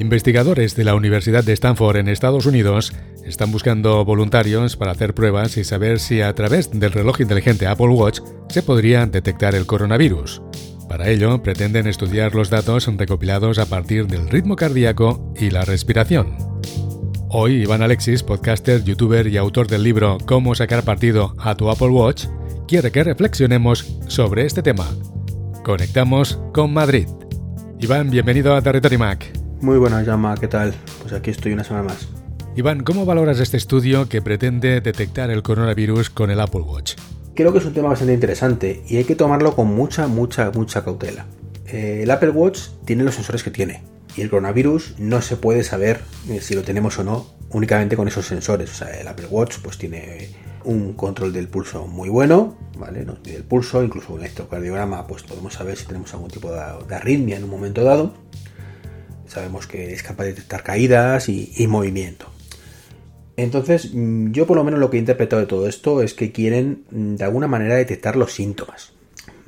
Investigadores de la Universidad de Stanford en Estados Unidos están buscando voluntarios para hacer pruebas y saber si a través del reloj inteligente Apple Watch se podría detectar el coronavirus. Para ello, pretenden estudiar los datos recopilados a partir del ritmo cardíaco y la respiración. Hoy, Iván Alexis, podcaster, youtuber y autor del libro Cómo sacar partido a tu Apple Watch, quiere que reflexionemos sobre este tema. Conectamos con Madrid. Iván, bienvenido a Territory Mac. Muy buenas, Llama, ¿qué tal? Pues aquí estoy una semana más. Iván, ¿cómo valoras este estudio que pretende detectar el coronavirus con el Apple Watch? Creo que es un tema bastante interesante y hay que tomarlo con mucha, mucha, mucha cautela. Eh, el Apple Watch tiene los sensores que tiene y el coronavirus no se puede saber eh, si lo tenemos o no únicamente con esos sensores. O sea, el Apple Watch pues tiene un control del pulso muy bueno, ¿vale? Nos mide el pulso, incluso un electrocardiograma, pues podemos saber si tenemos algún tipo de, arritmia en un momento dado. Sabemos que es capaz de detectar caídas y, movimiento. Entonces, mm, yo por lo menos lo que he interpretado de todo esto es que quieren mm, de alguna manera detectar los síntomas.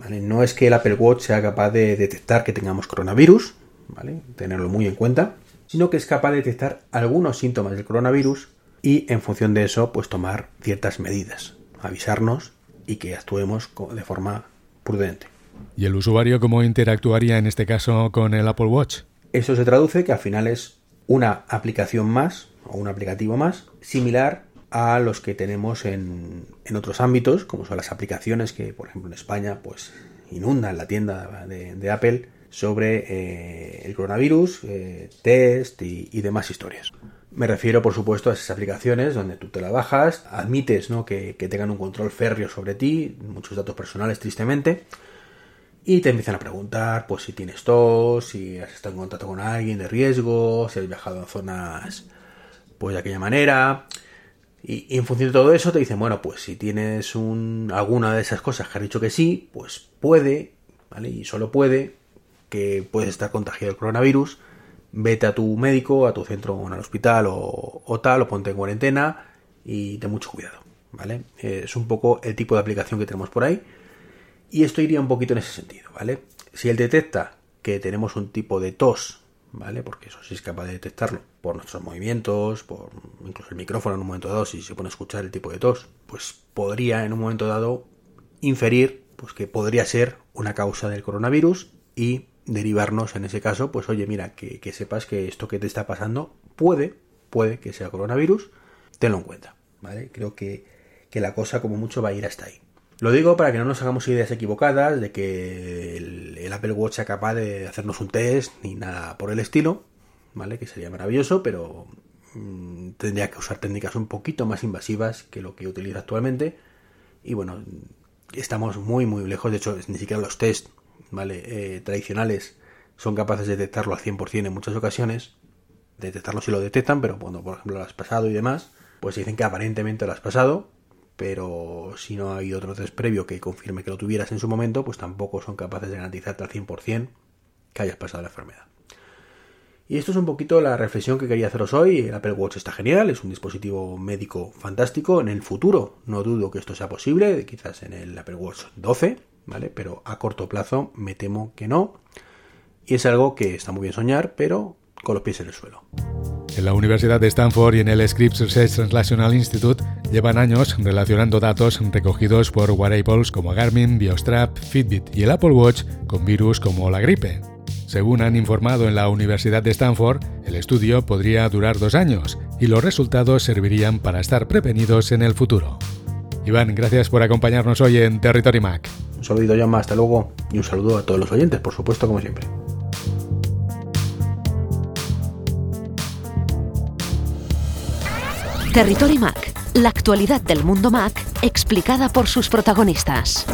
No es que el Apple Watch sea capaz de detectar que tengamos coronavirus, ¿vale? tenerlo muy en cuenta, sino que es capaz de detectar algunos síntomas del coronavirus y en función de eso pues tomar ciertas medidas, avisarnos y que actuemos de forma prudente. ¿Y el usuario cómo interactuaría en este caso con el Apple Watch? Eso se traduce que al final es una aplicación más o un aplicativo más similar a los que tenemos en, otros ámbitos, como son las aplicaciones que, por ejemplo, en España, pues inundan la tienda de, Apple sobre eh, el coronavirus, eh, test y demás historias. Me refiero, por supuesto, a esas aplicaciones donde tú te la bajas, admites ¿no? que, tengan un control férreo sobre ti, muchos datos personales, tristemente, y te empiezan a preguntar pues si tienes tos, si has estado en contacto con alguien de riesgo, si has viajado a zonas pues de aquella manera. Y, en función de todo eso te dicen, bueno, pues si tienes un, alguna de esas cosas que has dicho que sí, pues puede, ¿vale? Y solo puede que puedes estar contagiado del coronavirus vete a tu médico, a tu centro o al hospital o, tal, o ponte en cuarentena y ten mucho cuidado, ¿vale? Es un poco el tipo de aplicación que tenemos por ahí y esto iría un poquito en ese sentido, ¿vale? Si él detecta que tenemos un tipo de tos, ¿vale? Porque eso sí es capaz de detectarlo por nuestros movimientos, por incluso el micrófono en un momento dado, si se pone a escuchar el tipo de tos, pues podría en un momento dado inferir pues que podría ser una causa del coronavirus y derivarnos en ese caso, pues oye, mira, que, sepas que esto que te está pasando puede, puede que sea coronavirus, tenlo en cuenta, ¿vale? Creo que, la cosa como mucho va a ir hasta ahí. Lo digo para que no nos hagamos ideas equivocadas de que el, Apple Watch sea capaz de hacernos un test ni nada por el estilo, ¿vale? Que sería maravilloso, pero mm, tendría que usar técnicas un poquito más invasivas que lo que utiliza actualmente. Y bueno, estamos muy, muy lejos. De hecho, ni siquiera los test ¿vale? Eh, tradicionales son capaces de detectarlo al 100% en muchas ocasiones, detectarlo si lo detectan, pero cuando por ejemplo lo has pasado y demás, pues dicen que aparentemente lo has pasado, pero si no hay otro test previo que confirme que lo tuvieras en su momento, pues tampoco son capaces de garantizarte al 100% que hayas pasado la enfermedad. Y esto es un poquito la reflexión que quería haceros hoy. El Apple Watch está genial, es un dispositivo médico fantástico. En el futuro no dudo que esto sea posible, quizás en el Apple Watch 12, ¿vale? Pero a corto plazo me temo que no. Y es algo que está muy bien soñar, pero con los pies en el suelo. En la Universidad de Stanford y en el Scripps Research Translational Institute llevan años relacionando datos recogidos por wearables como Garmin, Biostrap, Fitbit y el Apple Watch con virus como la gripe. Según han informado en la Universidad de Stanford, el estudio podría durar dos años y los resultados servirían para estar prevenidos en el futuro. Iván, gracias por acompañarnos hoy en Territory Mac. Un saludito ya más, hasta luego y un saludo a todos los oyentes, por supuesto, como siempre. Territory Mac, la actualidad del mundo Mac explicada por sus protagonistas.